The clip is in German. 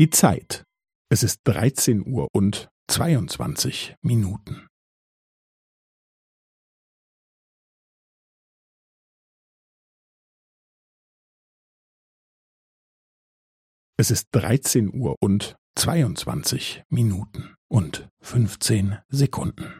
Die Zeit. Es ist 13 Uhr und 22 Minuten. Es ist 13 Uhr und 22 Minuten und 15 Sekunden.